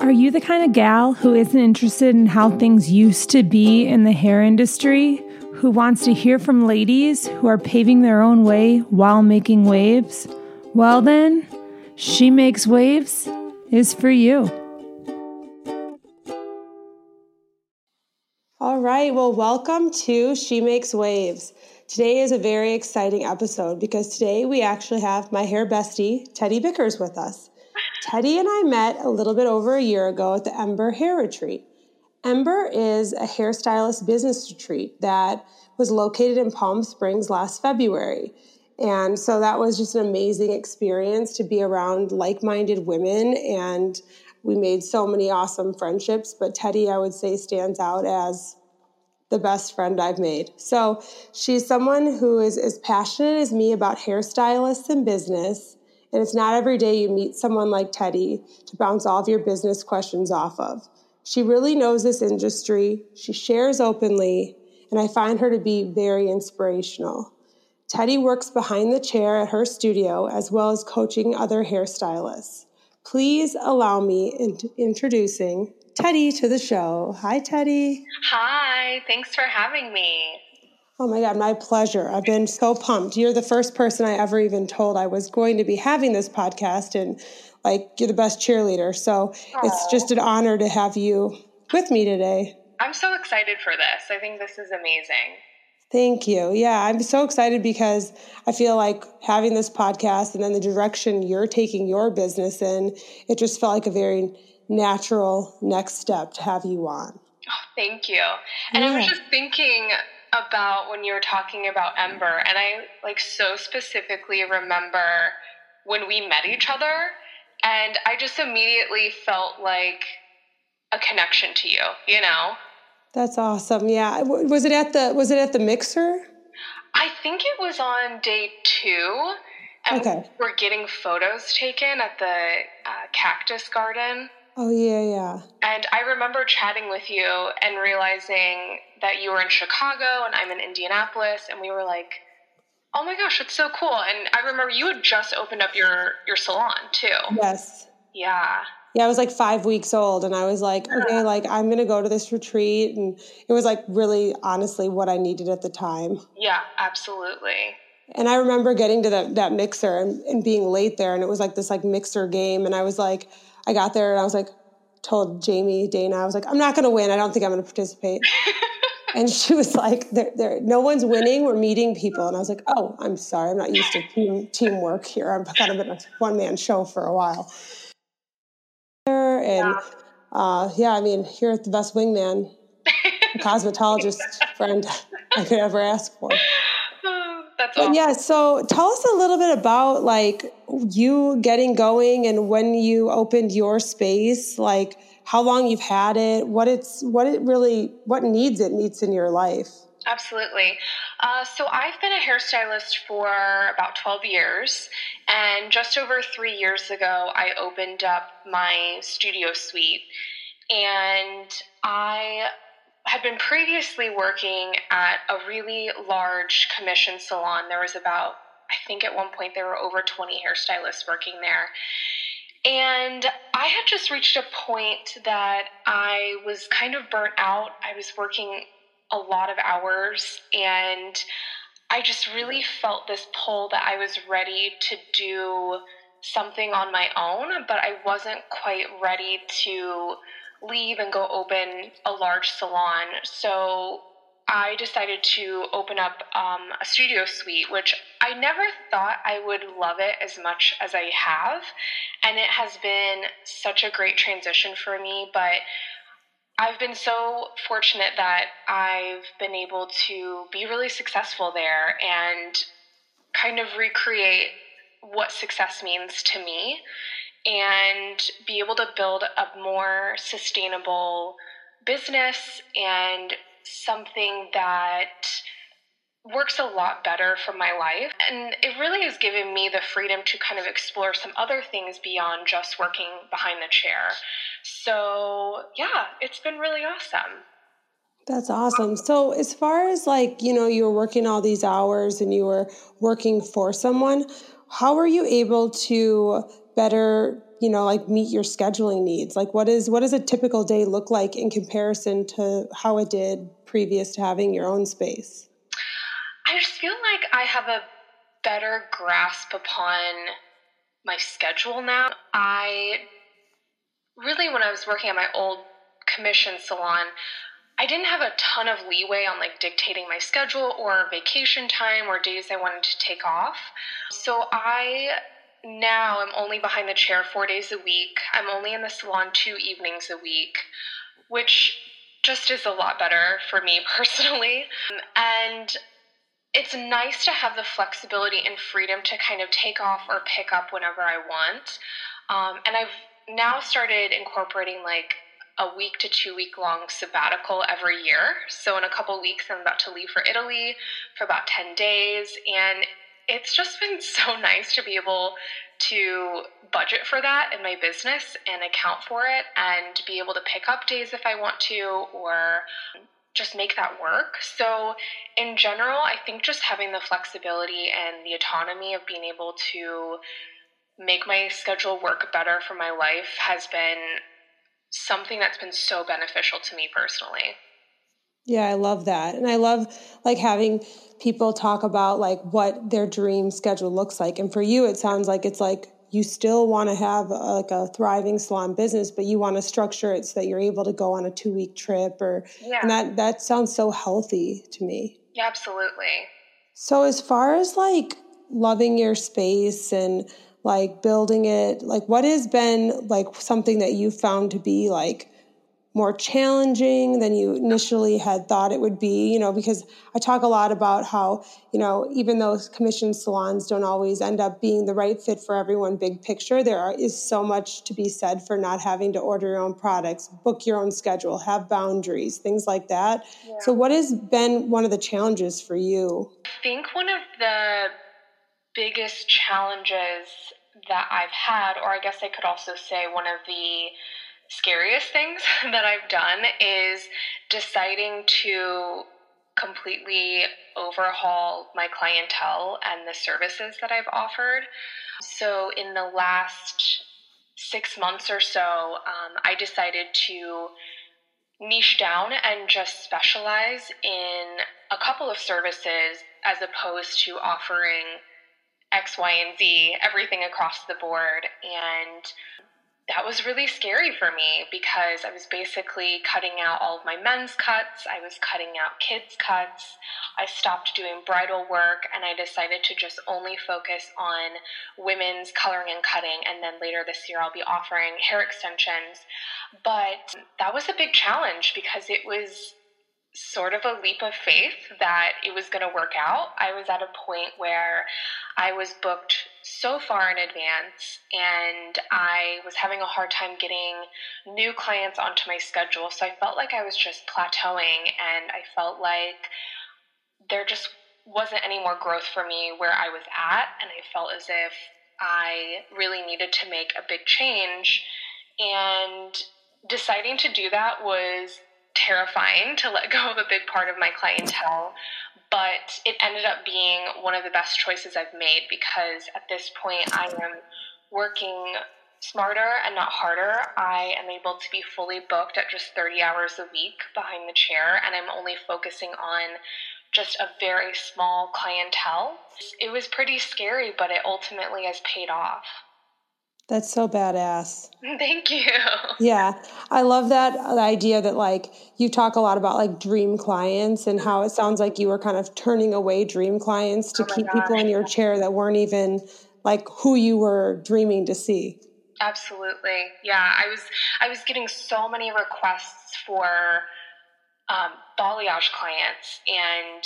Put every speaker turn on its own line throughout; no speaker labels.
Are you the kind of gal who isn't interested in how things used to be in the hair industry? Who wants to hear from ladies who are paving their own way while making waves? Well, then, She Makes Waves is for you.
All right, well, welcome to She Makes Waves. Today is a very exciting episode because today we actually have my hair bestie, Teddi Bickers, with us. Teddi and I met a little bit over a year ago at the Ember Hair Retreat. Ember is a hairstylist business retreat that was located in Palm Springs last February. And so that was just an amazing experience to be around like minded women. And we made so many awesome friendships. But Teddi, I would say, stands out as the best friend I've made. So she's someone who is as passionate as me about hairstylists and business. And it's not every day you meet someone like Teddi to bounce all of your business questions off of. She really knows this industry, she shares openly, and I find her to be very inspirational. Teddi works behind the chair at her studio as well as coaching other hairstylists. Please allow me in introducing Teddi to the show. Hi, Teddi.
Hi, thanks for having me.
Oh my God, my pleasure. I've been so pumped. You're the first person I ever even told I was going to be having this podcast, and like, you're the best cheerleader. So Aww. it's just an honor to have you with me today.
I'm so excited for this. I think this is amazing.
Thank you. Yeah, I'm so excited because I feel like having this podcast and then the direction you're taking your business in, it just felt like a very natural next step to have you on.
Oh, thank you. And yeah. I was just thinking about when you were talking about Ember, and I like so specifically remember when we met each other, and I just immediately felt like a connection to you, you know?
That's awesome. Yeah. Was it at the was it at the mixer?
I think it was on day two. And okay. we're getting photos taken at the uh, cactus garden.
Oh, yeah, yeah.
And I remember chatting with you and realizing that you were in Chicago and I'm in Indianapolis, and we were like, oh my gosh, it's so cool. And I remember you had just opened up your, your salon too.
Yes.
Yeah.
Yeah, I was like five weeks old, and I was like, okay, like I'm going to go to this retreat. And it was like really honestly what I needed at the time.
Yeah, absolutely.
And I remember getting to that, that mixer and, and being late there, and it was like this like mixer game. And I was like, I got there and I was like, told Jamie Dana, I was like, I'm not going to win. I don't think I'm going to participate. and she was like, there, there, no one's winning. We're meeting people. And I was like, oh, I'm sorry. I'm not used to team, teamwork here. I'm kind of in a one man show for a while. And yeah. Uh, yeah, I mean, you're the best wingman, cosmetologist friend I could ever ask for.
That's awesome.
Yeah. So tell us a little bit about like you getting going and when you opened your space, like how long you've had it, what it's, what it really, what needs it meets in your life.
Absolutely. Uh, so I've been a hairstylist for about 12 years, and just over three years ago, I opened up my studio suite. And I had been previously working at a really large commission salon. There was about, I think at one point there were over 20 hairstylists working there. And I had just reached a point that I was kind of burnt out. I was working a lot of hours and I just really felt this pull that I was ready to do something on my own, but I wasn't quite ready to leave and go open a large salon. So I decided to open up um, a studio suite, which I never thought I would love it as much as I have. And it has been such a great transition for me. But I've been so fortunate that I've been able to be really successful there and kind of recreate what success means to me and be able to build a more sustainable business and something that works a lot better for my life. And it really has given me the freedom to kind of explore some other things beyond just working behind the chair. So, yeah, it's been really awesome.
That's awesome. So, as far as like, you know, you were working all these hours and you were working for someone, how were you able to better you know like meet your scheduling needs? Like what is what does a typical day look like in comparison to how it did previous to having your own space?
I just feel like i have a better grasp upon my schedule now. I really when i was working at my old commission salon I didn't have a ton of leeway on like dictating my schedule or vacation time or days I wanted to take off. So I now I'm only behind the chair four days a week. I'm only in the salon two evenings a week, which just is a lot better for me personally. And it's nice to have the flexibility and freedom to kind of take off or pick up whenever I want. Um, and I've now started incorporating like a week to two week long sabbatical every year. So, in a couple weeks, I'm about to leave for Italy for about 10 days. And it's just been so nice to be able to budget for that in my business and account for it and be able to pick up days if I want to or just make that work. So, in general, I think just having the flexibility and the autonomy of being able to make my schedule work better for my life has been something that's been so beneficial to me personally.
Yeah, I love that. And I love like having people talk about like what their dream schedule looks like. And for you it sounds like it's like you still want to have a, like a thriving salon business, but you want to structure it so that you're able to go on a two week trip or yeah. and that that sounds so healthy to me.
Yeah, absolutely.
So as far as like loving your space and like building it like what has been like something that you found to be like more challenging than you initially had thought it would be you know because i talk a lot about how you know even though commission salons don't always end up being the right fit for everyone big picture there are, is so much to be said for not having to order your own products book your own schedule have boundaries things like that. Yeah. so what has been one of the challenges for you?
I think one of the biggest challenges that I've had, or I guess I could also say one of the scariest things that I've done is deciding to completely overhaul my clientele and the services that I've offered. So, in the last six months or so, um, I decided to niche down and just specialize in a couple of services as opposed to offering X, Y, and Z, everything across the board. And that was really scary for me because I was basically cutting out all of my men's cuts. I was cutting out kids' cuts. I stopped doing bridal work and I decided to just only focus on women's coloring and cutting. And then later this year, I'll be offering hair extensions. But that was a big challenge because it was sort of a leap of faith that it was going to work out. I was at a point where I was booked so far in advance and I was having a hard time getting new clients onto my schedule. So I felt like I was just plateauing and I felt like there just wasn't any more growth for me where I was at. And I felt as if I really needed to make a big change. And deciding to do that was terrifying to let go of a big part of my clientele, but it ended up being one of the best choices I've made because at this point I am working smarter and not harder. I am able to be fully booked at just 30 hours a week behind the chair, and I'm only focusing on just a very small clientele. It was pretty scary, but it ultimately has paid off.
That's so badass.
Thank you.
Yeah. I love that idea that like you talk a lot about like dream clients and how it sounds like you were kind of turning away dream clients to oh keep gosh. people in your chair that weren't even like who you were dreaming to see.
Absolutely. Yeah, I was I was getting so many requests for um, balayage clients and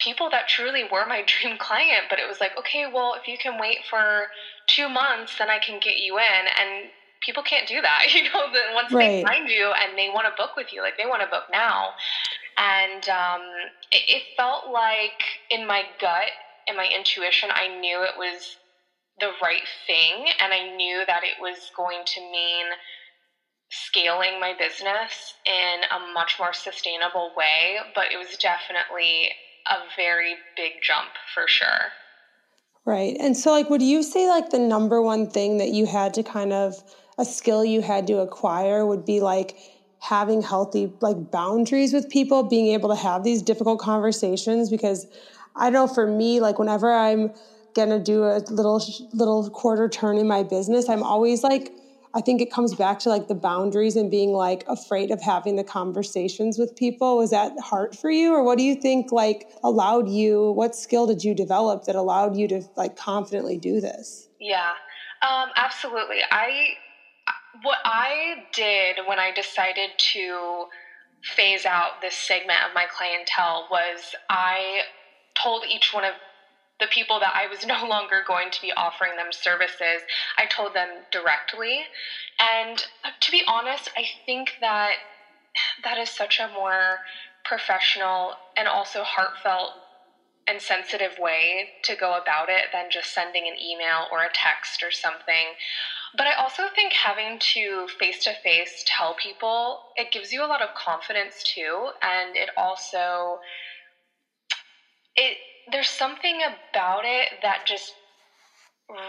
people that truly were my dream client, but it was like, okay, well, if you can wait for two months, then I can get you in. And people can't do that. You know, that once right. they find you and they want to book with you, like they want to book now. And um, it, it felt like in my gut and my intuition, I knew it was the right thing. And I knew that it was going to mean scaling my business in a much more sustainable way. But it was definitely a very big jump for sure.
Right. And so, like, would you say, like, the number one thing that you had to kind of, a skill you had to acquire would be like having healthy, like, boundaries with people, being able to have these difficult conversations? Because I know for me, like, whenever I'm going to do a little, little quarter turn in my business, I'm always like, I think it comes back to like the boundaries and being like afraid of having the conversations with people. Was that hard for you? Or what do you think like allowed you, what skill did you develop that allowed you to like confidently do this?
Yeah, um, absolutely. I, what I did when I decided to phase out this segment of my clientele was I told each one of the people that I was no longer going to be offering them services, I told them directly. And uh, to be honest, I think that that is such a more professional and also heartfelt and sensitive way to go about it than just sending an email or a text or something. But I also think having to face to face tell people, it gives you a lot of confidence too. And it also, it, there's something about it that just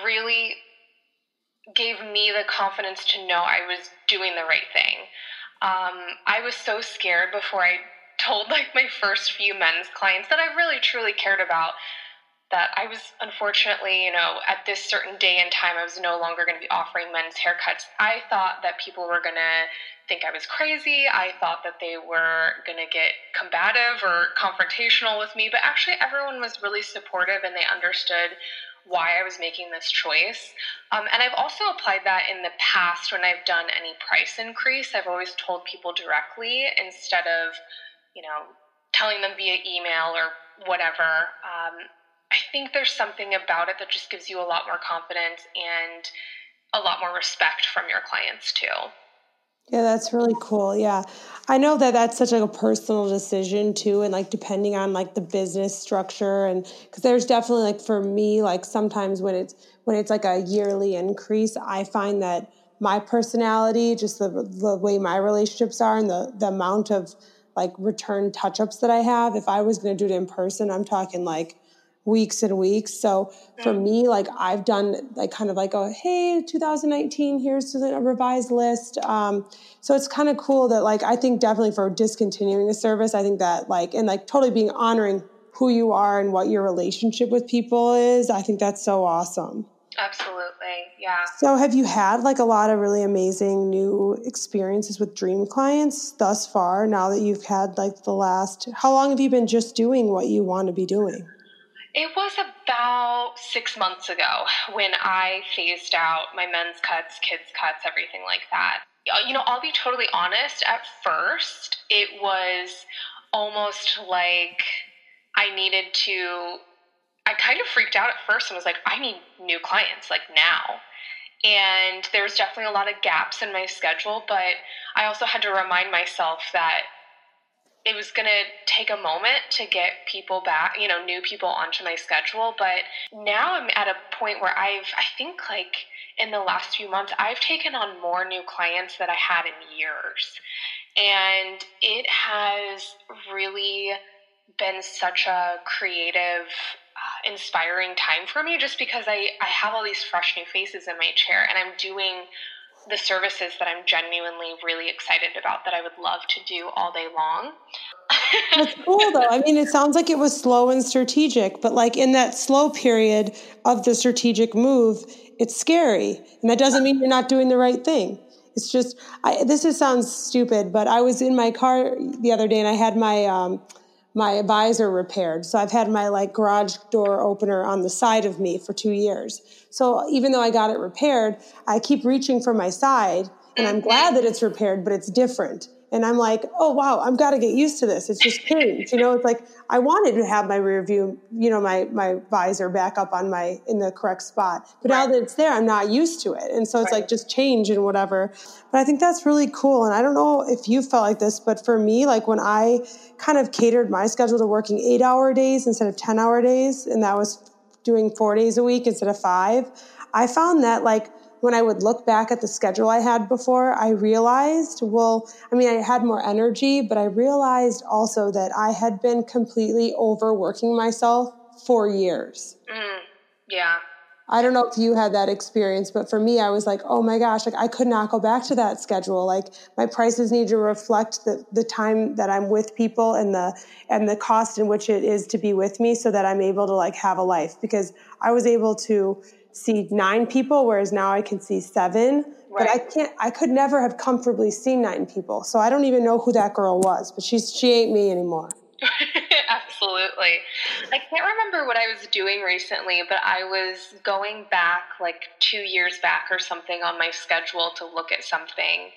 really gave me the confidence to know I was doing the right thing. Um, I was so scared before I told like my first few men's clients that I really truly cared about that I was unfortunately, you know, at this certain day and time, I was no longer going to be offering men's haircuts. I thought that people were going to think I was crazy. I thought that they were going to get combative or confrontational with me, but actually, everyone was really supportive and they understood why I was making this choice. Um, and I've also applied that in the past when I've done any price increase. I've always told people directly instead of, you know, telling them via email or whatever. Um, think there's something about it that just gives you a lot more confidence and a lot more respect from your clients too.
Yeah, that's really cool. Yeah. I know that that's such like a personal decision too and like depending on like the business structure and cuz there's definitely like for me like sometimes when it's when it's like a yearly increase, I find that my personality, just the the way my relationships are and the the amount of like return touch-ups that I have, if I was going to do it in person, I'm talking like weeks and weeks. So for me, like I've done like kind of like a hey, 2019, here's a revised list. Um, so it's kind of cool that like I think definitely for discontinuing a service, I think that like and like totally being honoring who you are and what your relationship with people is. I think that's so awesome.
Absolutely. Yeah.
So have you had like a lot of really amazing new experiences with dream clients thus far now that you've had like the last how long have you been just doing what you want to be doing?
It was about six months ago when I phased out my men's cuts, kids' cuts, everything like that. Uh, you know, I'll be totally honest, at first, it was almost like I needed to. I kind of freaked out at first and was like, I need new clients, like now. And there was definitely a lot of gaps in my schedule, but I also had to remind myself that it was going to take a moment to get people back, you know, new people onto my schedule. But now I'm at a point where I've, I think like in the last few months, I've taken on more new clients that I had in years. And it has really been such a creative, uh, inspiring time for me just because I, I have all these fresh new faces in my chair and I'm doing the services that I'm genuinely really excited about that I would love to do all day long.
That's cool though. I mean, it sounds like it was slow and strategic, but like in that slow period of the strategic move, it's scary. And that doesn't mean you're not doing the right thing. It's just, I, this is, sounds stupid, but I was in my car the other day and I had my, um, my visor repaired. So I've had my like garage door opener on the side of me for two years. So even though I got it repaired, I keep reaching for my side and I'm glad that it's repaired, but it's different and I'm like, oh wow, I've got to get used to this. It's just changed, you know. It's like I wanted to have my rear view, you know, my my visor back up on my in the correct spot, but right. now that it's there, I'm not used to it, and so it's right. like just change and whatever. But I think that's really cool, and I don't know if you felt like this, but for me, like when I kind of catered my schedule to working eight hour days instead of ten hour days, and that was doing four days a week instead of five, I found that like when I would look back at the schedule I had before, I realized, well, I mean, I had more energy, but I realized also that I had been completely overworking myself for years. Mm.
Yeah.
I don't know if you had that experience, but for me, I was like, oh my gosh, like I could not go back to that schedule. Like my prices need to reflect the, the time that I'm with people and the and the cost in which it is to be with me so that I'm able to like have a life. Because I was able to see nine people, whereas now I can see seven. Right. But I can't I could never have comfortably seen nine people. So I don't even know who that girl was, but she's she ain't me anymore.
Absolutely. I can't remember what I was doing recently, but I was going back like two years back or something on my schedule to look at something.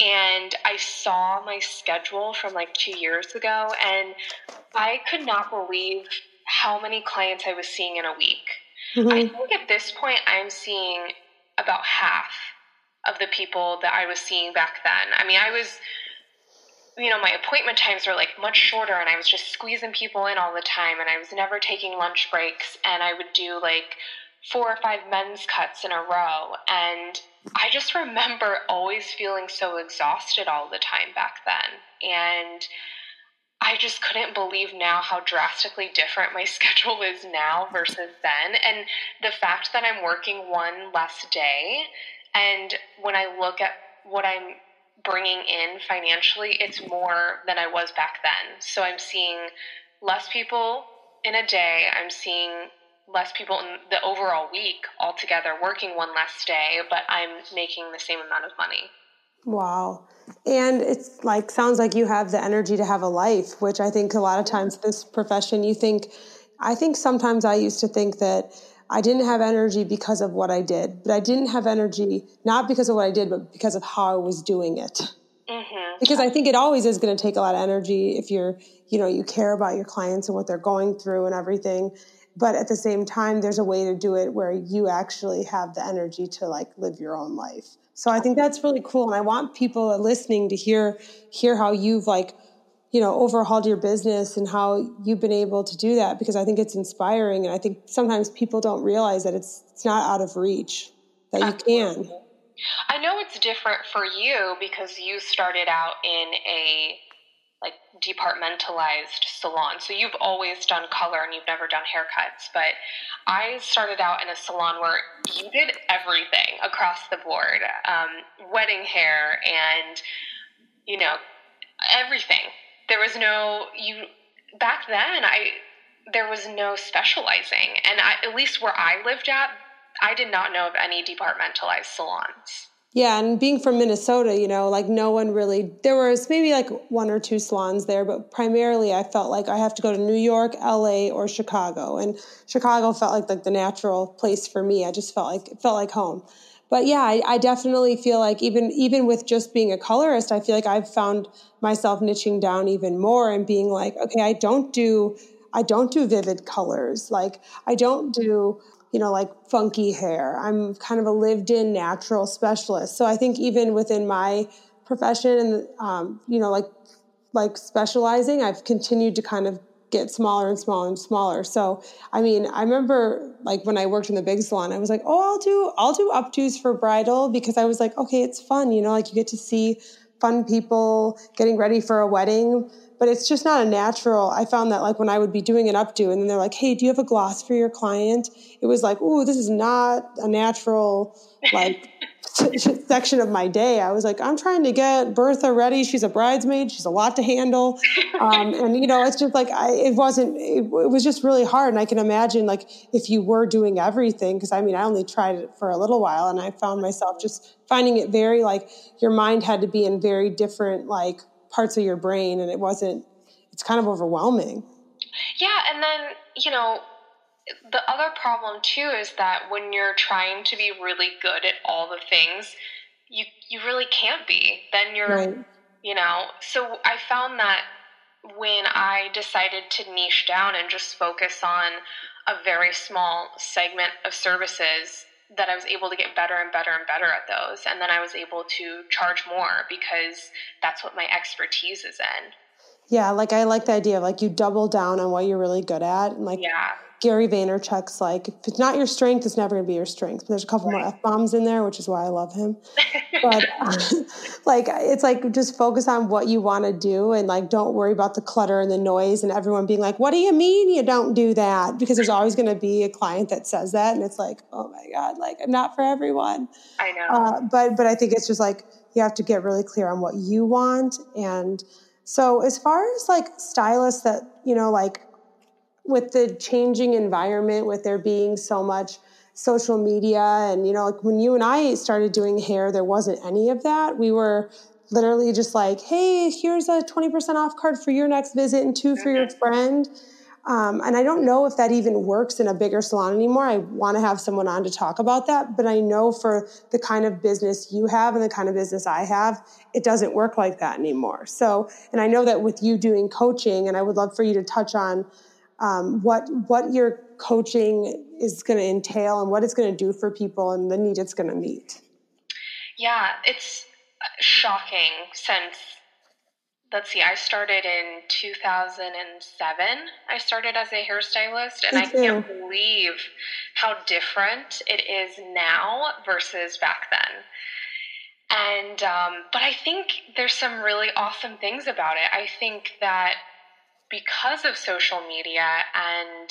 And I saw my schedule from like two years ago, and I could not believe how many clients I was seeing in a week. Mm-hmm. I think at this point, I'm seeing about half of the people that I was seeing back then. I mean, I was you know, my appointment times were like much shorter and I was just squeezing people in all the time and I was never taking lunch breaks and I would do like four or five men's cuts in a row. And I just remember always feeling so exhausted all the time back then. And I just couldn't believe now how drastically different my schedule is now versus then. And the fact that I'm working one less day, and when I look at what I'm bringing in financially, it's more than I was back then. So I'm seeing less people in a day. I'm seeing less people in the overall week altogether working one less day, but I'm making the same amount of money.
Wow. And it's like sounds like you have the energy to have a life, which I think a lot of times this profession you think I think sometimes I used to think that I didn't have energy because of what I did, but I didn't have energy not because of what I did, but because of how I was doing it. Mm-hmm. Because I think it always is going to take a lot of energy if you're, you know, you care about your clients and what they're going through and everything. But at the same time, there's a way to do it where you actually have the energy to like live your own life. So I think that's really cool. And I want people listening to hear, hear how you've like you know overhauled your business and how you've been able to do that because I think it's inspiring and I think sometimes people don't realize that it's it's not out of reach that you can.
I know it's different for you because you started out in a like departmentalized salon. So you've always done color and you've never done haircuts, but I started out in a salon where you did everything across the board. Um, wedding hair and you know everything there was no you back then i there was no specializing and I, at least where i lived at i did not know of any departmentalized salons
yeah and being from minnesota you know like no one really there was maybe like one or two salons there but primarily i felt like i have to go to new york la or chicago and chicago felt like like the natural place for me i just felt like it felt like home but yeah, I, I, definitely feel like even even with just being a colorist, I feel like I've found myself niching down even more and being like, okay, I don't do I don't do vivid colors. Like I don't do you know like funky hair. I'm kind of a lived-in natural specialist. So I think even within my profession and um, you know like like specializing, I've continued to kind of get smaller and smaller and smaller. So, I mean, I remember like when I worked in the big salon, I was like, "Oh, I'll do I'll do updos for bridal because I was like, okay, it's fun, you know, like you get to see fun people getting ready for a wedding." But it's just not a natural. I found that like when I would be doing an updo and then they're like, "Hey, do you have a gloss for your client?" It was like, "Oh, this is not a natural like section of my day, I was like, I'm trying to get Bertha ready. She's a bridesmaid. She's a lot to handle. Um, and, you know, it's just like, I, it wasn't, it, it, was just really hard. And I can imagine, like, if you were doing everything, because I mean, I only tried it for a little while and I found myself just finding it very, like, your mind had to be in very different, like, parts of your brain. And it wasn't, it's kind of overwhelming.
Yeah. And then, you know, the other problem too is that when you're trying to be really good at all the things, you you really can't be. Then you're right. you know. So I found that when I decided to niche down and just focus on a very small segment of services that I was able to get better and better and better at those and then I was able to charge more because that's what my expertise is in.
Yeah, like I like the idea of like you double down on what you're really good at and like
yeah
Gary Vaynerchuk's like, if it's not your strength, it's never going to be your strength. But there's a couple right. more F bombs in there, which is why I love him. but like, it's like just focus on what you want to do and like, don't worry about the clutter and the noise and everyone being like, what do you mean you don't do that? Because there's always going to be a client that says that. And it's like, oh my God, like, I'm not for everyone.
I know. Uh,
but, but I think it's just like, you have to get really clear on what you want. And so as far as like stylists that, you know, like with the changing environment, with there being so much social media, and you know, like when you and I started doing hair, there wasn't any of that. We were literally just like, hey, here's a 20% off card for your next visit and two for your friend. Um, and I don't know if that even works in a bigger salon anymore. I want to have someone on to talk about that. But I know for the kind of business you have and the kind of business I have, it doesn't work like that anymore. So, and I know that with you doing coaching, and I would love for you to touch on um, what what your coaching is going to entail and what it's going to do for people and the need it's going to meet.
Yeah, it's shocking since let's see, I started in 2007. I started as a hairstylist, and I can't believe how different it is now versus back then. And, um, but I think there's some really awesome things about it. I think that because of social media and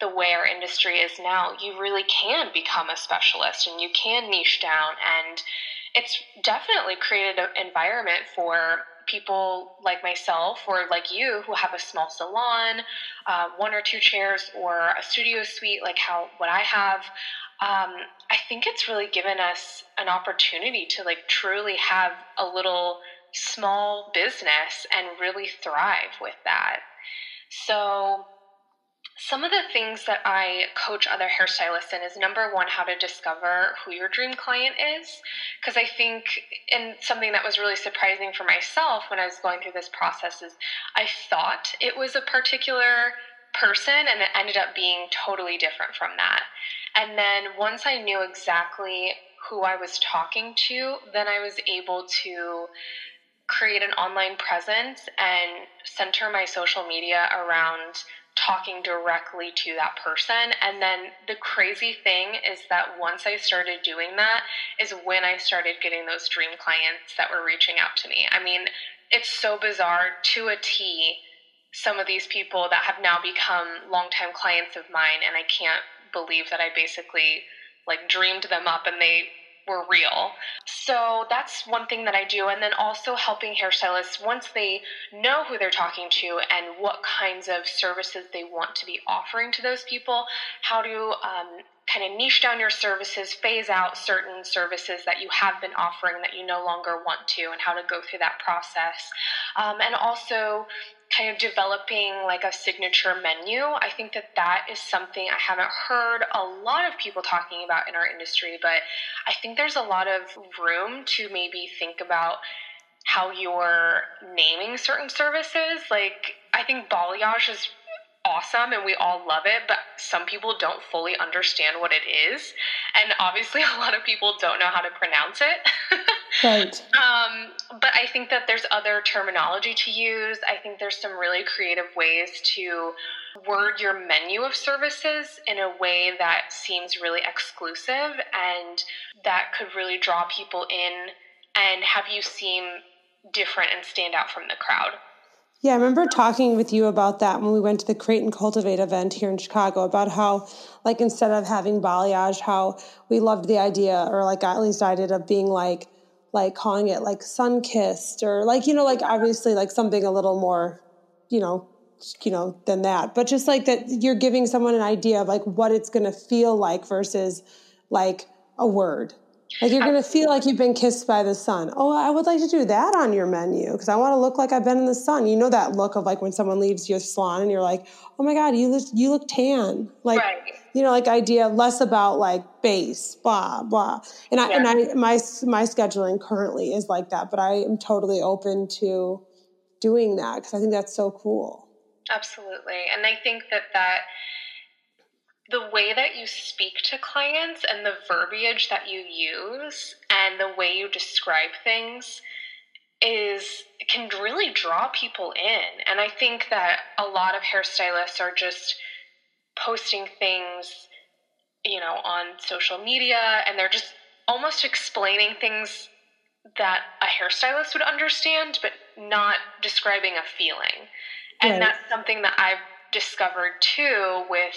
the way our industry is now, you really can become a specialist and you can niche down. And it's definitely created an environment for people like myself or like you who have a small salon, uh, one or two chairs, or a studio suite like how what I have. Um, I think it's really given us an opportunity to like truly have a little small business and really thrive with that. So some of the things that I coach other hairstylists in is number one, how to discover who your dream client is. Because I think, and something that was really surprising for myself when I was going through this process is I thought it was a particular person and it ended up being totally different from that. And then once I knew exactly who I was talking to, then I was able to create an online presence and center my social media around talking directly to that person. And then the crazy thing is that once I started doing that, is when I started getting those dream clients that were reaching out to me. I mean, it's so bizarre to a T. Some of these people that have now become longtime clients of mine, and I can't believe that I basically like dreamed them up and they were real. So that's one thing that I do. And then also helping hairstylists once they know who they're talking to and what kinds of services they want to be offering to those people, how to um, kind of niche down your services, phase out certain services that you have been offering that you no longer want to, and how to go through that process. Um, and also kind of developing like a signature menu. I think that that is something I haven't heard a lot of people talking about in our industry, but I think there's a lot of room to maybe think about how you're naming certain services. Like, I think balayage is awesome and we all love it, but some people don't fully understand what it is. And obviously, a lot of people don't know how to pronounce it.
right.
Um, but I think that there's other terminology to use. I think there's some really creative ways to word your menu of services in a way that seems really exclusive and that could really draw people in and have you seem different and stand out from the crowd.
Yeah, I remember talking with you about that when we went to the Create and Cultivate event here in Chicago about how, like, instead of having balayage, how we loved the idea, or like at least I did, of being like, like calling it like sun kissed, or like, you know, like obviously like something a little more, you know, you know, than that. But just like that, you're giving someone an idea of like what it's going to feel like versus like a word. Like you're going to feel like you've been kissed by the sun. Oh, I would like to do that on your menu because I want to look like I've been in the sun. You know that look of like when someone leaves your salon and you're like, oh my god, you look you look tan. Like right. You know, like idea less about like base, blah blah. And I yeah. and I my my scheduling currently is like that, but I am totally open to doing that because I think that's so cool.
Absolutely, and I think that that the way that you speak to clients and the verbiage that you use and the way you describe things is can really draw people in and i think that a lot of hairstylists are just posting things, you know, on social media and they're just almost explaining things that a hairstylist would understand, but not describing a feeling. And right. that's something that I've discovered too with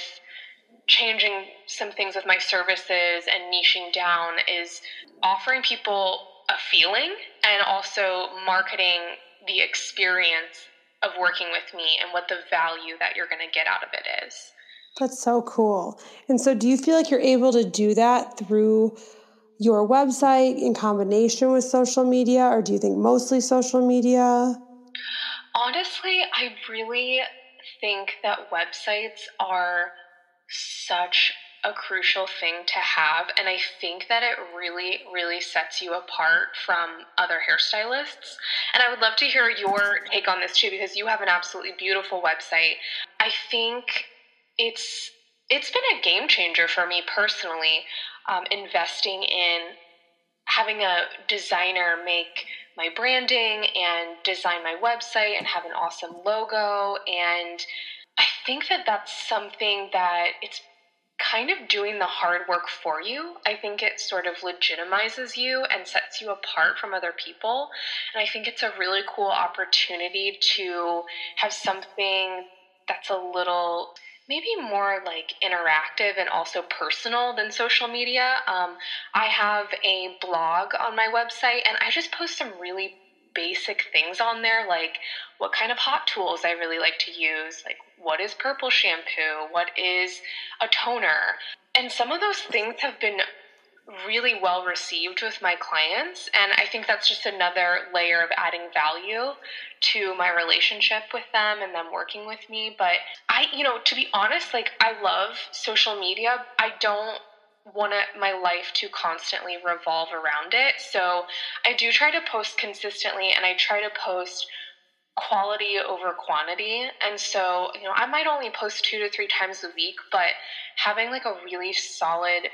changing some things with my services and niching down is offering people a feeling and also marketing the experience of working with me and what the value that you're going to get out of it is.
That's so cool. And so, do you feel like you're able to do that through your website in combination with social media, or do you think mostly social media?
Honestly, I really think that websites are such a crucial thing to have. And I think that it really, really sets you apart from other hairstylists. And I would love to hear your take on this too, because you have an absolutely beautiful website. I think it's it's been a game changer for me personally um, investing in having a designer make my branding and design my website and have an awesome logo. And i think that that's something that it's kind of doing the hard work for you. I think it sort of legitimizes you and sets you apart from other people. And i think it's a really cool opportunity to have something that's a little maybe more like interactive and also personal than social media. Um, I have a blog on my website and I just post some really basic things on there, like what kind of hot tools I really like to use, like what is purple shampoo, what is a toner. And some of those things have been really well received with my clients. And I think that's just another layer of adding value to my relationship with them and them working with me. But I, you know, to be honest, like I love social media. I don't want my life to constantly revolve around it. So I do try to post consistently and I try to post quality over quantity. And so, you know, I might only post two to three times a week, but having like a really solid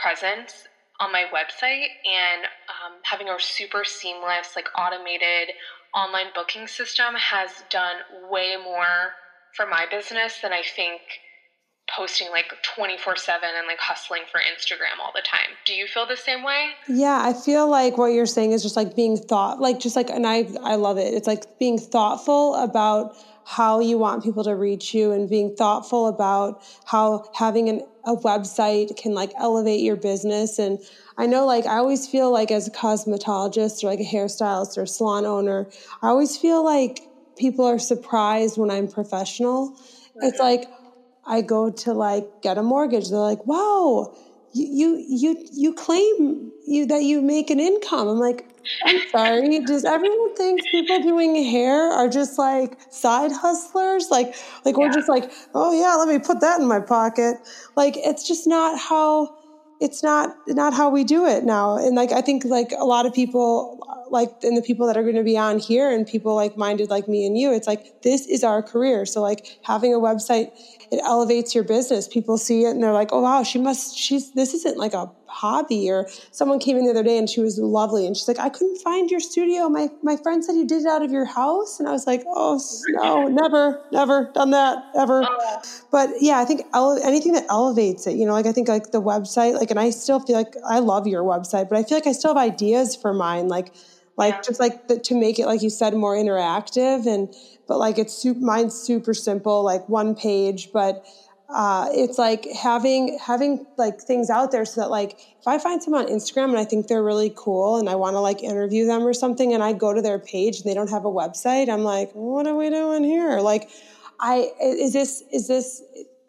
presence on my website and um, having a super seamless, like automated online booking system has done way more for my business than I think posting like 24 7 and like hustling for Instagram all the time. Do you feel the same way?
Yeah, I feel like what you're saying is just like being thought, like just like, and I, I love it. It's like being thoughtful about how you want people to reach you and being thoughtful about how having an, a website can like elevate your business. And I know like I always feel like as a cosmetologist or like a hairstylist or salon owner, I always feel like people are surprised when I'm professional. It's like I go to like get a mortgage. They're like, wow, you, you, you, you claim you that you make an income. I'm like, I'm sorry. Does everyone think people doing hair are just like side hustlers? Like, like yeah. we're just like, oh yeah, let me put that in my pocket. Like, it's just not how, it's not, not how we do it now. And like, I think like a lot of people, like, and the people that are going to be on here and people like minded like me and you, it's like, this is our career. So like having a website, it elevates your business. People see it and they're like, oh wow, she must, she's, this isn't like a hobby or someone came in the other day and she was lovely and she's like i couldn't find your studio my my friend said you did it out of your house and i was like oh no never never done that ever oh. but yeah i think ele- anything that elevates it you know like i think like the website like and i still feel like i love your website but i feel like i still have ideas for mine like like yeah. just like the, to make it like you said more interactive and but like it's super, mine's super simple like one page but uh, it's like having having like things out there so that like if I find someone on Instagram and I think they're really cool and I want to like interview them or something and I go to their page and they don't have a website, I'm like, what are we doing here? Like, I is this is this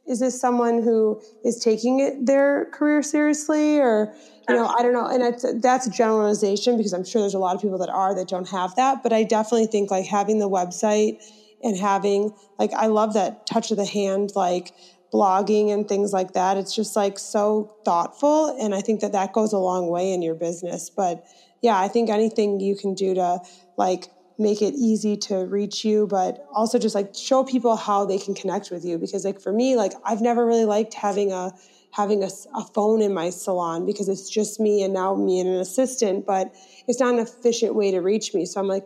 is this someone who is taking it, their career seriously or you know i don't know and it's, that's a generalization because i'm sure there's a lot of people that are that don't have that but i definitely think like having the website and having like i love that touch of the hand like blogging and things like that. It's just like so thoughtful. And I think that that goes a long way in your business. But yeah, I think anything you can do to like make it easy to reach you, but also just like show people how they can connect with you. Because like for me, like I've never really liked having a, having a, a phone in my salon because it's just me and now me and an assistant, but it's not an efficient way to reach me. So I'm like,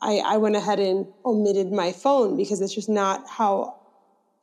I, I went ahead and omitted my phone because it's just not how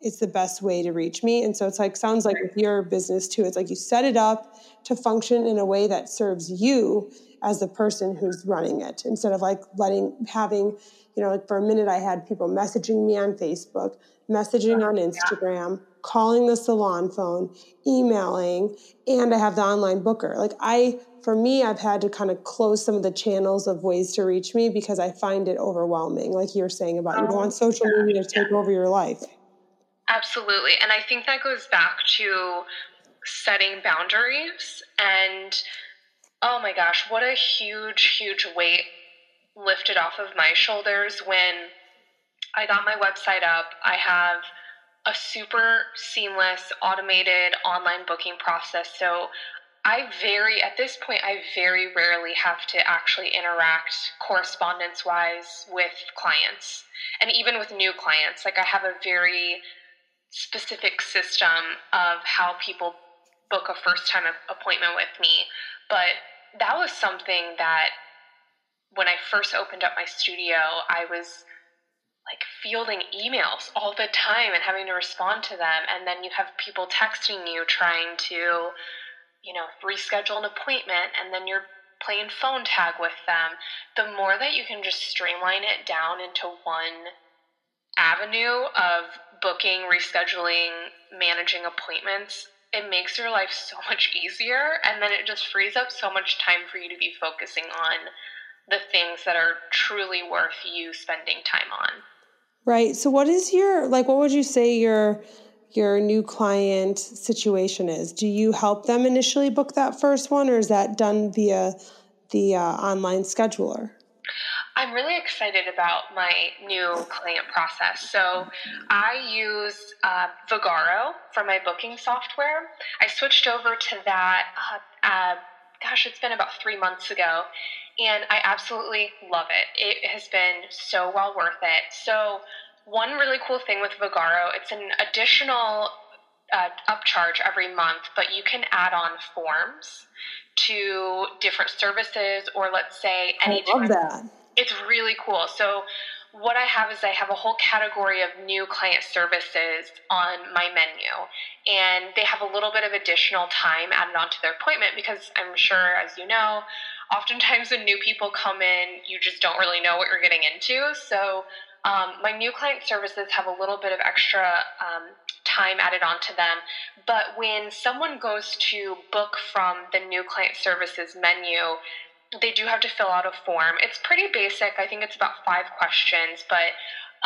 it's the best way to reach me. And so it's like sounds like with your business too. It's like you set it up to function in a way that serves you as the person who's running it. Instead of like letting having you know like for a minute i had people messaging me on facebook messaging on instagram calling the salon phone emailing and i have the online booker. Like i for me i've had to kind of close some of the channels of ways to reach me because i find it overwhelming like you're saying about you don't want social media to take over your life.
Absolutely and i think that goes back to setting boundaries and oh my gosh, what a huge, huge weight lifted off of my shoulders when I got my website up. I have a super seamless automated online booking process. So I very, at this point, I very rarely have to actually interact correspondence wise with clients and even with new clients. Like I have a very specific system of how people book a first time appointment with me. But that was something that when I first opened up my studio, I was like fielding emails all the time and having to respond to them. And then you have people texting you trying to, you know, reschedule an appointment and then you're playing phone tag with them. The more that you can just streamline it down into one avenue of booking, rescheduling, managing appointments, it makes your life so much easier and then it just frees up so much time for you to be focusing on the things that are truly worth you spending time on.
Right. So what is your like what would you say your your new client situation is? Do you help them initially book that first one or is that done via the uh, online scheduler?
I'm really excited about my new client process. So I use uh, Vagaro for my booking software. I switched over to that, uh, uh, gosh, it's been about three months ago, and I absolutely love it. It has been so well worth it. So, one really cool thing with Vagaro, it's an additional uh, upcharge every month, but you can add on forms to different services, or let's say
any. I love that
it's really cool. So what I have is I have a whole category of new client services on my menu. And they have a little bit of additional time added onto their appointment because I'm sure, as you know, oftentimes when new people come in, you just don't really know what you're getting into. So um, my new client services have a little bit of extra um, time added onto them. But when someone goes to book from the new client services menu, they do have to fill out a form. It's pretty basic. I think it's about five questions, but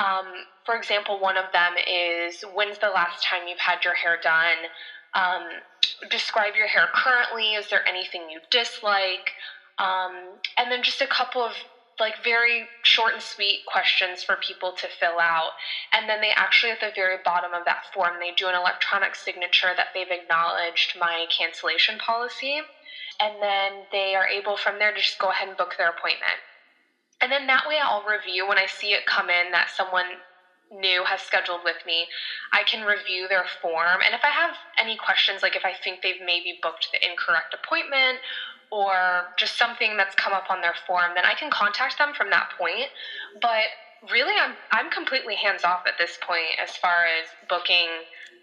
um, for example, one of them is when's the last time you've had your hair done? Um, describe your hair currently. Is there anything you dislike? Um, and then just a couple of like very short and sweet questions for people to fill out. And then they actually, at the very bottom of that form, they do an electronic signature that they've acknowledged my cancellation policy and then they are able from there to just go ahead and book their appointment. And then that way I'll review when I see it come in that someone new has scheduled with me, I can review their form. And if I have any questions, like if I think they've maybe booked the incorrect appointment or just something that's come up on their form, then I can contact them from that point. But really, I'm, I'm completely hands off at this point as far as booking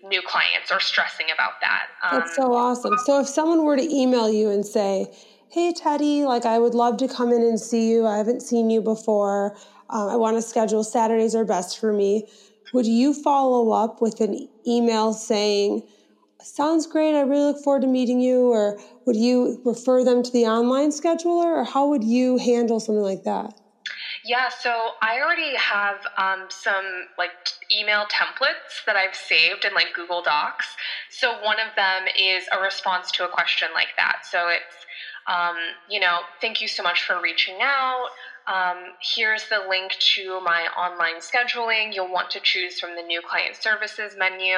new clients or stressing about that.
Um, That's so awesome. So if someone were to email you and say, "Hey Teddi, like I would love to come in and see you. I haven't seen you before. Um, I want to schedule Saturdays are best for me." Would you follow up with an email saying, "Sounds great. I really look forward to meeting you," or would you refer them to the online scheduler, or how would you handle something like that?
Yeah, so I already have um, some like email templates that I've saved in like Google Docs. So one of them is a response to a question like that. So it's, um, you know, thank you so much for reaching out. Um, here's the link to my online scheduling. You'll want to choose from the new client services menu.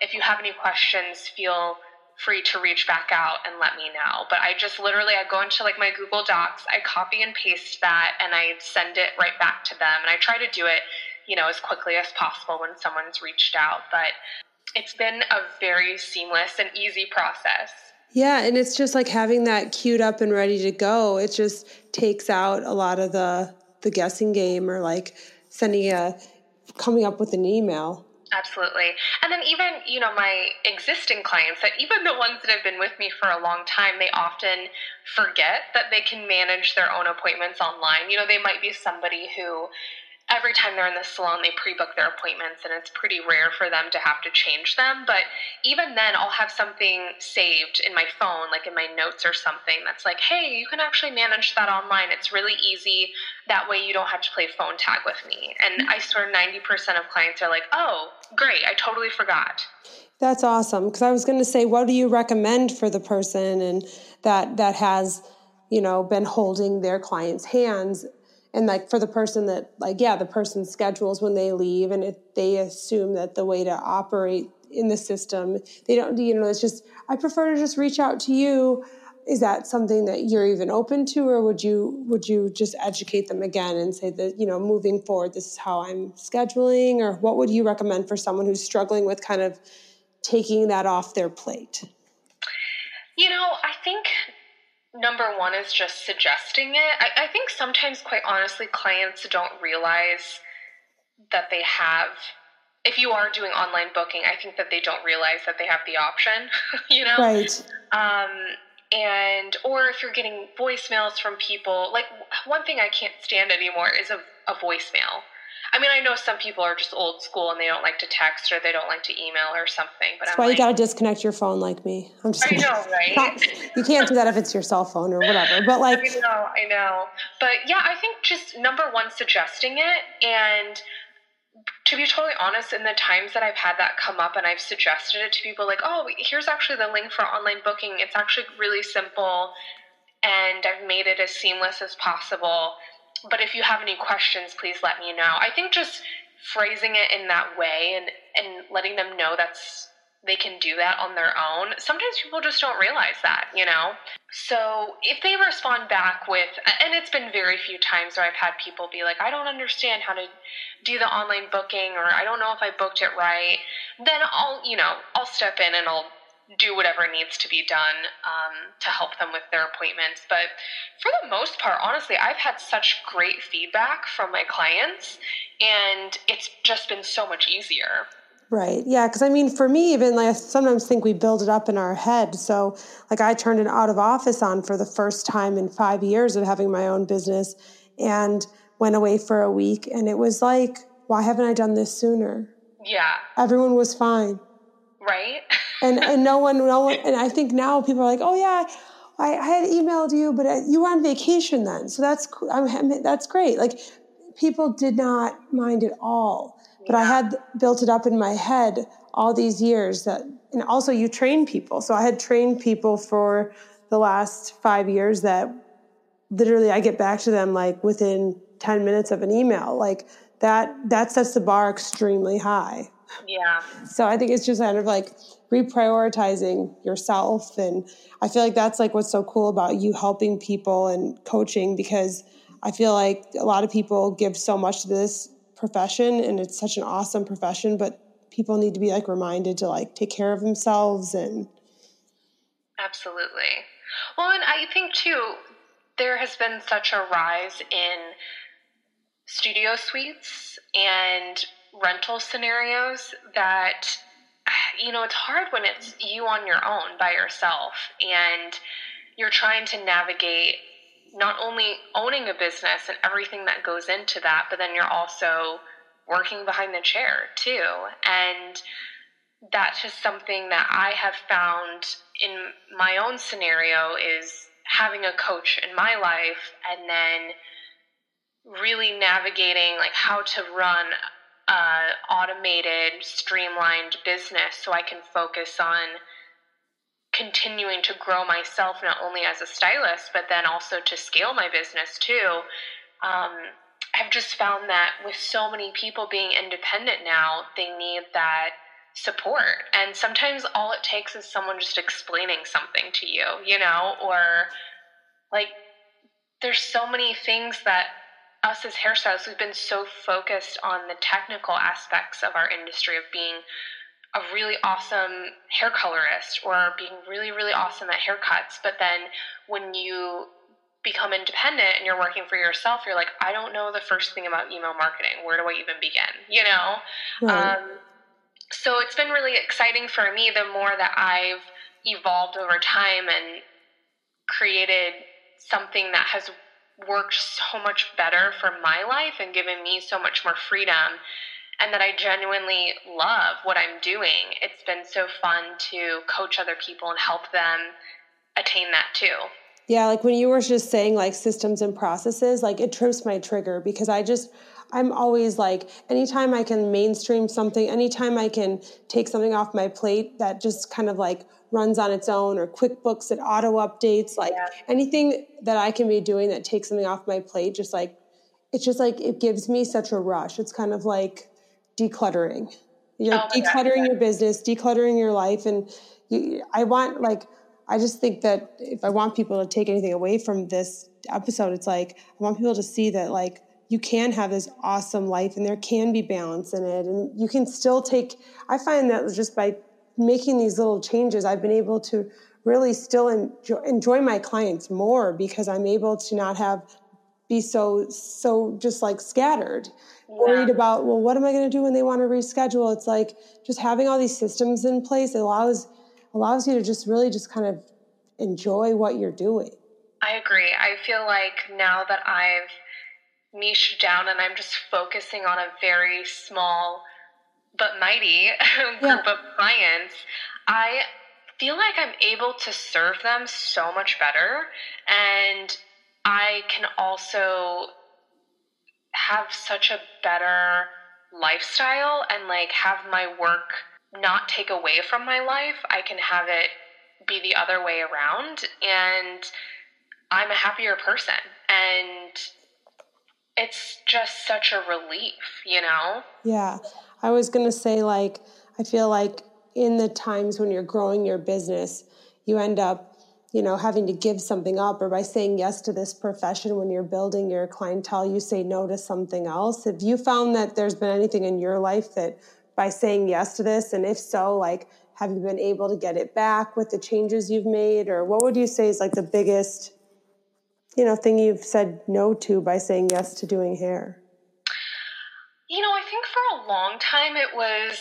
If you have any questions, feel free to reach back out and let me know. But I just literally I go into like my Google Docs, I copy and paste that and I send it right back to them and I try to do it, you know, as quickly as possible when someone's reached out, but it's been a very seamless and easy process.
Yeah, and it's just like having that queued up and ready to go. It just takes out a lot of the the guessing game or like sending a coming up with an email.
Absolutely. And then even, you know, my existing clients that even the ones that have been with me for a long time, they often forget that they can manage their own appointments online. You know, they might be somebody who every time they're in the salon, they pre book their appointments, and it's pretty rare for them to have to change them. But even then, I'll have something saved in my phone, like in my notes or something, that's like, hey, you can actually manage that online. It's really easy. That way, you don't have to play phone tag with me. And I swear 90% of clients are like, oh, great, I totally forgot.
That's awesome. Because I was going to say, what do you recommend for the person and that that has, you know, been holding their client's hands and like for the person that like yeah the person schedules when they leave and if they assume that the way to operate in the system they don't you know it's just i prefer to just reach out to you. Is that something that you're even open to or would you would you just educate them again and say that you know moving forward this is how i'm scheduling or what would you recommend for someone who's struggling with kind of taking that off their plate?
You know i think number one is just suggesting it. I, I think sometimes, quite honestly, clients don't realize that they have if you are doing online booking, I think that they don't realize that they have the option, you know?
Right.
Um, and, or if you're getting voicemails from people, like one thing I can't stand anymore is a, a voicemail. I mean, I know some people are just old school and they don't like to text or they don't like to email or something. But
that's
I'm
why
like,
you got to disconnect your phone, like me. I'm just.
I know, right?
Not, you can't do that if it's your cell phone or whatever. But like,
I know, I know. But yeah, I think just number one, suggesting it, and to be totally honest, in the times that I've had that come up and I've suggested it to people, like, oh, here's actually the link for online booking. It's actually really simple, and I've made it as seamless as possible but if you have any questions, please let me know. I think just phrasing it in that way and, and letting them know that's they can do that on their own. Sometimes people just don't realize that, you know? So if they respond back with, and it's been very few times where I've had people be like, I don't understand how to do the online booking, or I don't know if I booked it right, then I'll, you know, I'll step in and I'll do whatever needs to be done um, to help them with their appointments. But for the most part, honestly, I've had such great feedback from my clients, and it's just been so much easier.
Right. Yeah. Because I mean, for me, even like I sometimes think we build it up in our head. So, like, I turned an out of office on for the first time in five years of having my own business and went away for a week. And it was like, why haven't I done this sooner?
Yeah.
Everyone was fine
right?
and and no one, no one, and I think now people are like, oh yeah, I, I had emailed you, but I, you were on vacation then, so that's I'm, that's great. Like people did not mind at all, but I had built it up in my head all these years that, and also you train people, so I had trained people for the last five years that literally I get back to them like within 10 minutes of an email. Like that, that sets the bar extremely high.
Yeah.
So I think it's just kind of like reprioritizing yourself. And I feel like that's like what's so cool about you helping people and coaching because I feel like a lot of people give so much to this profession and it's such an awesome profession, but people need to be like reminded to like take care of themselves and
Absolutely. Well, and I think too, there has been such a rise in studio suites and rental scenarios that you know it's hard when it's you on your own by yourself and you're trying to navigate not only owning a business and everything that goes into that but then you're also working behind the chair too. And that's just something that i have found in my own scenario is having a coach in my life and then really navigating like how to run uh, automated, streamlined business so I can focus on continuing to grow myself not only as a stylist, but then also to scale my business too. Um, I've just found that with so many people being independent now, they need that support. And sometimes all it takes is someone just explaining something to you, you know, or like there's so many things that us as hairstylists, we've been so focused on the technical aspects of our industry of being a really awesome hair colorist or being really, really awesome at haircuts. But then when you become independent and you're working for yourself, you're like, I don't know the first thing about email marketing. Where do I even begin? You know? Right. Um, so it's been really exciting for me the more that I've evolved over time and created something that has worked so much better for my life and given me so much more freedom and that I genuinely love what I'm doing. It's been so fun to coach other people and help them attain that too.
Yeah, like when you were just saying like systems and processes, like it trips my trigger because I just I'm always like, anytime I can mainstream something, anytime I can take something off my plate that just kind of like runs on its own or QuickBooks that auto updates, like yeah. anything that I can be doing that takes something off my plate, just like, it's just like, it gives me such a rush. It's kind of like decluttering. You're oh decluttering God. your business, decluttering your life. And you, I want like, I just think that if I want people to take anything away from this episode, it's like, I want people to see that like, you can have this awesome life and there can be balance in it and you can still take i find that just by making these little changes i've been able to really still enjoy, enjoy my clients more because i'm able to not have be so so just like scattered. Yeah. worried about well what am i going to do when they want to reschedule? It's like just having all these systems in place allows allows you to just really just kind of enjoy what you're doing.
I agree. I feel like now that i've niche down and I'm just focusing on a very small but mighty group yeah. of clients, I feel like I'm able to serve them so much better. And I can also have such a better lifestyle and like have my work not take away from my life. I can have it be the other way around. And I'm a happier person. And it's just such a relief, you know?
Yeah. I was going to say, like, I feel like in the times when you're growing your business, you end up, you know, having to give something up, or by saying yes to this profession when you're building your clientele, you say no to something else. Have you found that there's been anything in your life that by saying yes to this, and if so, like, have you been able to get it back with the changes you've made, or what would you say is like the biggest you know thing you've said no to by saying yes to doing hair?
You know, I think for a long time it was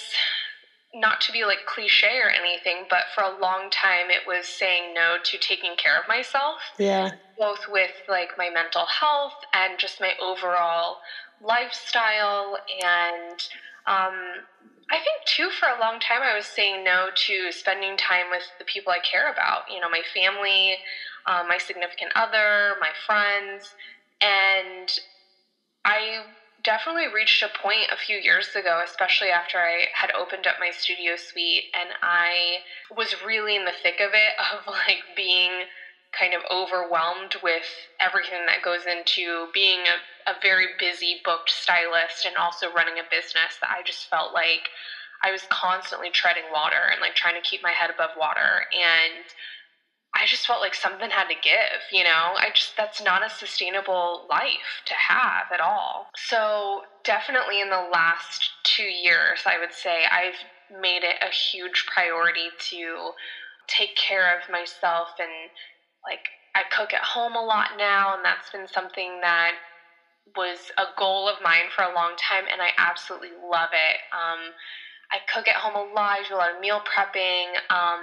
not to be like cliche or anything, but for a long time it was saying no to taking care of myself.
Yeah.
Both with like my mental health and just my overall lifestyle and um I think too for a long time I was saying no to spending time with the people I care about, you know, my family, um, my significant other, my friends, and I definitely reached a point a few years ago, especially after I had opened up my studio suite and I was really in the thick of it, of like being kind of overwhelmed with everything that goes into being a, a very busy booked stylist and also running a business that I just felt like I was constantly treading water and like trying to keep my head above water. And I just felt like something had to give, you know? I just, that's not a sustainable life to have at all. So, definitely in the last two years, I would say I've made it a huge priority to take care of myself and like I cook at home a lot now, and that's been something that was a goal of mine for a long time, and I absolutely love it. Um, I cook at home a lot. I do a lot of meal prepping. Um,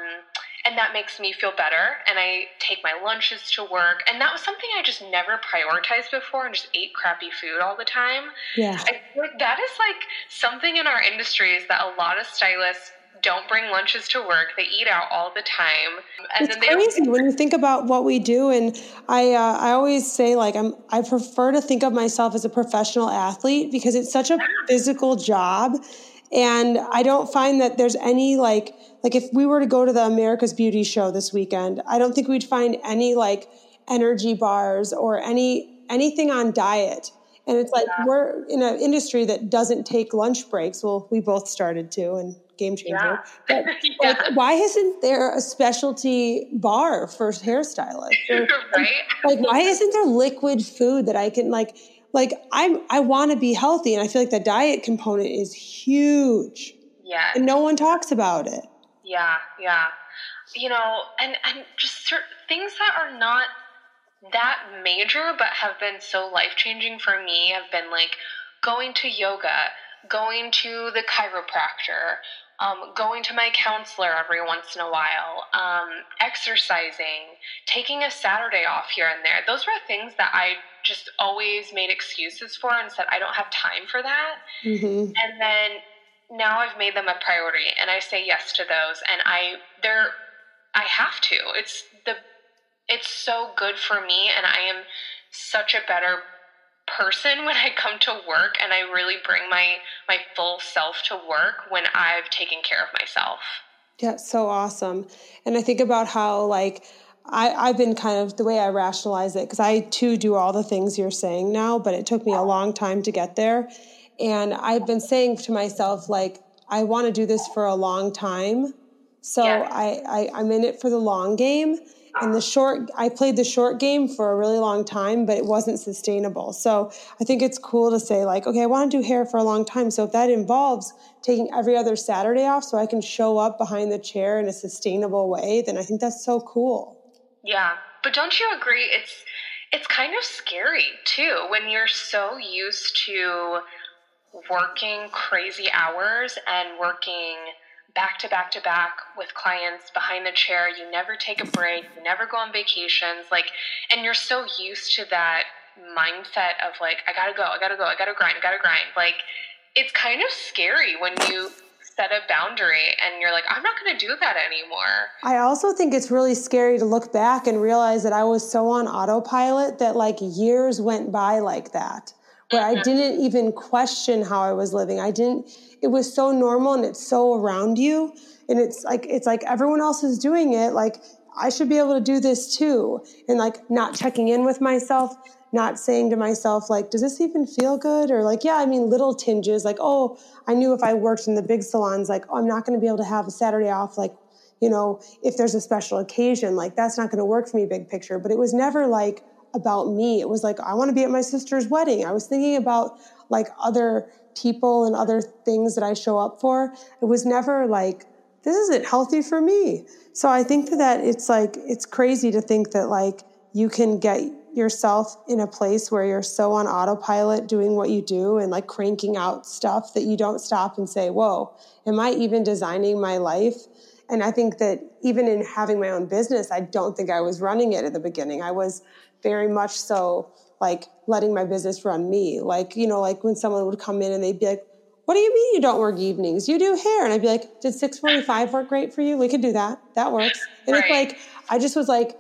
and that makes me feel better and i take my lunches to work and that was something i just never prioritized before and just ate crappy food all the time
yeah
I like that is like something in our industry is that a lot of stylists don't bring lunches to work. They eat out all the time,
and it's crazy when you think about what we do. And I, uh, I always say like I'm. I prefer to think of myself as a professional athlete because it's such a physical job, and I don't find that there's any like like if we were to go to the America's Beauty show this weekend, I don't think we'd find any like energy bars or any anything on diet. And it's like yeah. we're in an industry that doesn't take lunch breaks. Well, we both started to and game changer. Yeah. But yeah. like, why isn't there a specialty bar for hairstylists? Or, right? Like, why isn't there liquid food that I can like? Like, I'm I want to be healthy, and I feel like the diet component is huge.
Yeah,
and no one talks about it.
Yeah, yeah. You know, and and just certain things that are not that major but have been so life-changing for me have been like going to yoga, going to the chiropractor, um, going to my counselor every once in a while, um, exercising, taking a Saturday off here and there. Those were things that I just always made excuses for and said, I don't have time for that. Mm-hmm. And then now I've made them a priority and I say yes to those and I they're I have to. It's the it's so good for me and I am such a better person when I come to work and I really bring my my full self to work when I've taken care of myself.
Yeah, so awesome. And I think about how like I, I've been kind of the way I rationalize it because I too do all the things you're saying now, but it took me a long time to get there. And I've been saying to myself, like, I want to do this for a long time. So yeah. I, I, I'm in it for the long game. And the short i played the short game for a really long time but it wasn't sustainable. So i think it's cool to say like okay i want to do hair for a long time. So if that involves taking every other saturday off so i can show up behind the chair in a sustainable way then i think that's so cool.
Yeah. But don't you agree it's it's kind of scary too when you're so used to working crazy hours and working back to back to back with clients behind the chair. You never take a break, you never go on vacations. Like, and you're so used to that mindset of like, I gotta go, I gotta go, I gotta grind, I gotta grind. Like, it's kind of scary when you set a boundary and you're like, I'm not gonna do that anymore.
I also think it's really scary to look back and realize that I was so on autopilot that like years went by like that where I didn't even question how I was living. I didn't, it was so normal and it's so around you. And it's like, it's like everyone else is doing it. Like, I should be able to do this too. And like, not checking in with myself, not saying to myself, like, does this even feel good? Or like, yeah, I mean, little tinges, like, oh, I knew if I worked in the big salons, like, oh, I'm not going to be able to have a Saturday off. Like, you know, if there's a special occasion, like, that's not going to work for me, big picture. But it was never like, about me. It was like, I want to be at my sister's wedding. I was thinking about like other people and other things that I show up for. It was never like, this isn't healthy for me. So I think that it's like, it's crazy to think that like you can get yourself in a place where you're so on autopilot doing what you do and like cranking out stuff that you don't stop and say, whoa, am I even designing my life? And I think that even in having my own business, I don't think I was running it at the beginning. I was very much so like letting my business run me. Like, you know, like when someone would come in and they'd be like, what do you mean you don't work evenings? You do hair. And I'd be like, did 645 work great for you? We could do that. That works. And right. it's like, I just was like,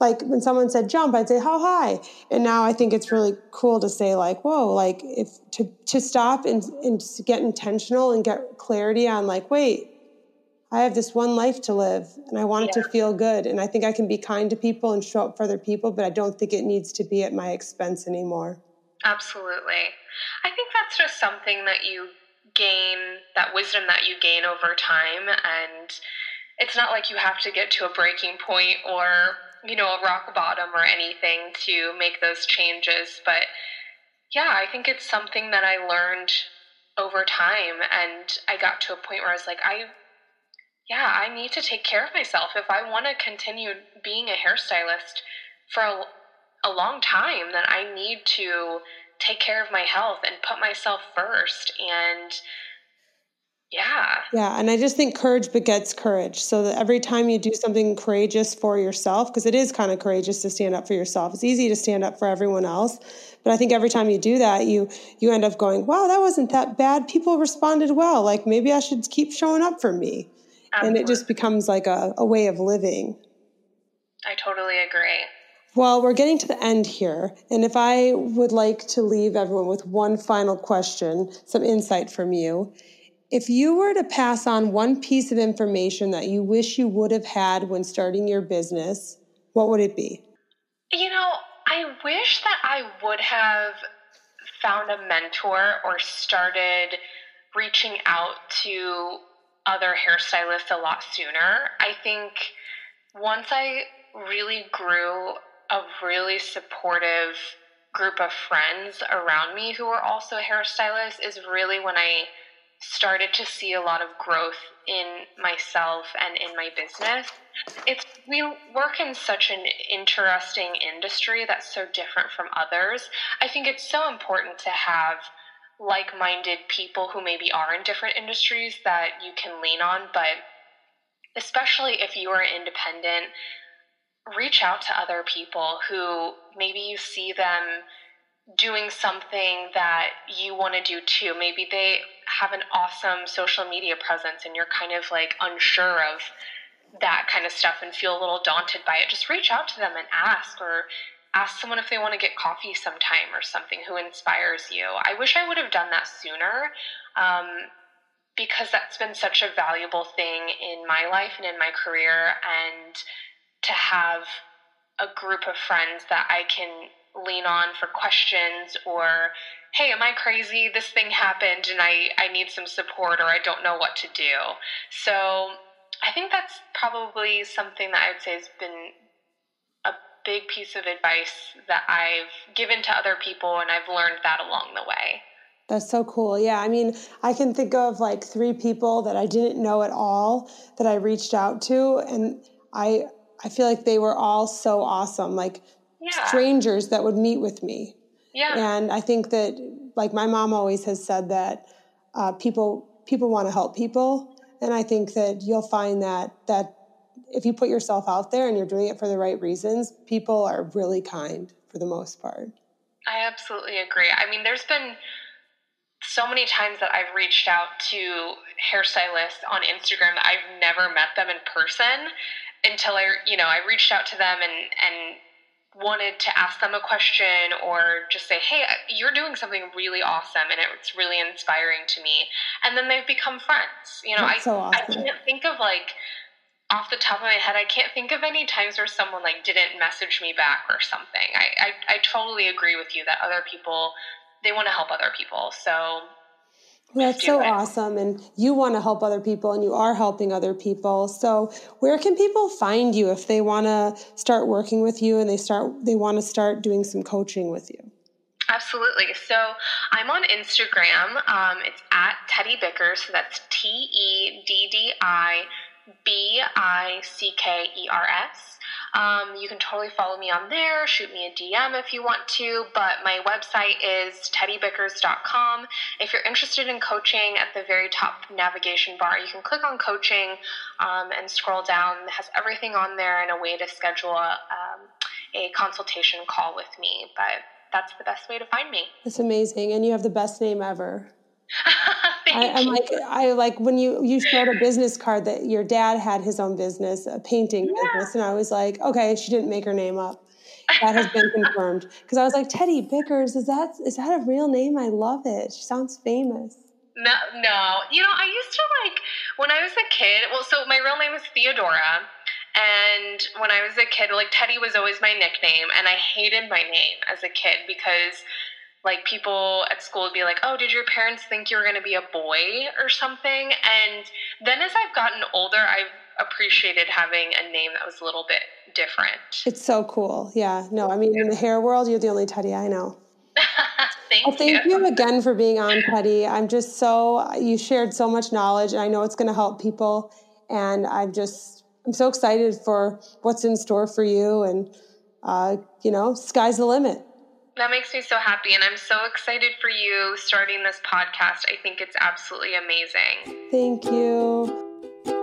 like when someone said jump, I'd say how high. And now I think it's really cool to say like, whoa, like if to, to stop and, and get intentional and get clarity on like, wait, I have this one life to live and I want yeah. it to feel good. And I think I can be kind to people and show up for other people, but I don't think it needs to be at my expense anymore.
Absolutely. I think that's just something that you gain, that wisdom that you gain over time. And it's not like you have to get to a breaking point or, you know, a rock bottom or anything to make those changes. But yeah, I think it's something that I learned over time. And I got to a point where I was like, I yeah, I need to take care of myself. If I want to continue being a hairstylist for a, a long time, then I need to take care of my health and put myself first. And yeah.
Yeah. And I just think courage begets courage. So that every time you do something courageous for yourself, because it is kind of courageous to stand up for yourself, it's easy to stand up for everyone else. But I think every time you do that, you you end up going, wow, that wasn't that bad. People responded well. Like maybe I should keep showing up for me. And it just becomes like a, a way of living.
I totally agree.
Well, we're getting to the end here. And if I would like to leave everyone with one final question, some insight from you. If you were to pass on one piece of information that you wish you would have had when starting your business, what would it be?
You know, I wish that I would have found a mentor or started reaching out to other hairstylists a lot sooner. I think once I really grew a really supportive group of friends around me who were also hairstylists is really when I started to see a lot of growth in myself and in my business. It's we work in such an interesting industry that's so different from others. I think it's so important to have like minded people who maybe are in different industries that you can lean on. But especially if you are independent, reach out to other people who maybe you see them doing something that you want to do too. Maybe they have an awesome social media presence and you're kind of like unsure of that kind of stuff and feel a little daunted by it. Just reach out to them and ask or ask someone if they want to get coffee sometime or something who inspires you. I wish I would have done that sooner um, because that's been such a valuable thing in my life and in my career. And to have a group of friends that I can lean on for questions or hey am i crazy this thing happened and i i need some support or i don't know what to do so i think that's probably something that i would say has been big piece of advice that I've given to other people, and I've learned that along the way.
That's so cool. Yeah, I mean, I can think of like three people that I didn't know at all that I reached out to, and I I feel like they were all so awesome, like yeah. strangers that would meet with me.
Yeah,
and I think that like my mom always has said that uh, people people want to help people, and I think that you'll find that that if you put yourself out there and you're doing it for the right reasons, people are really kind for the most part.
I absolutely agree. I mean, there's been so many times that I've reached out to hairstylists on Instagram that I've never met them in person until I, you know, I reached out to them and and wanted to ask them a question or just say, "Hey, you're doing something really awesome and it's really inspiring to me." And then they've become friends. You know,
That's I so awesome.
I can't think of like off the top of my head, I can't think of any times where someone like didn't message me back or something. I, I, I totally agree with you that other people they want to help other people. So
that's so it. awesome. And you want to help other people and you are helping other people. So where can people find you if they want to start working with you and they start they want to start doing some coaching with you?
Absolutely. So I'm on Instagram. Um, it's at Teddi Bicker. So that's T E D D I B I C K E R S. Um, you can totally follow me on there, shoot me a DM if you want to, but my website is teddibickers.com. If you're interested in coaching, at the very top navigation bar, you can click on coaching um, and scroll down. It has everything on there and a way to schedule a, um, a consultation call with me, but that's the best way to find me.
That's amazing. And you have the best name ever.
I,
am like I like when you you showed a business card that your dad had his own business, a painting yeah. business, and I was like, okay, she didn't make her name up. That has been confirmed because I was like, Teddi Bickers, is that is that a real name? I love it. She sounds famous.
No, no. You know, I used to like when I was a kid. Well, so my real name is Theodora, and when I was a kid, like Teddi was always my nickname, and I hated my name as a kid because like people at school would be like, "Oh, did your parents think you were going to be a boy or something?" And then as I've gotten older, I've appreciated having a name that was a little bit different.
It's so cool. Yeah. No, I mean, in the hair world, you're the only Teddi I know.
thank
well, thank
you.
you again for being on, Teddi. I'm just so you shared so much knowledge, and I know it's going to help people. And I'm just I'm so excited for what's in store for you, and uh, you know, sky's the limit.
That makes me so happy. And I'm so excited for you starting this podcast. I think it's absolutely amazing.
Thank you.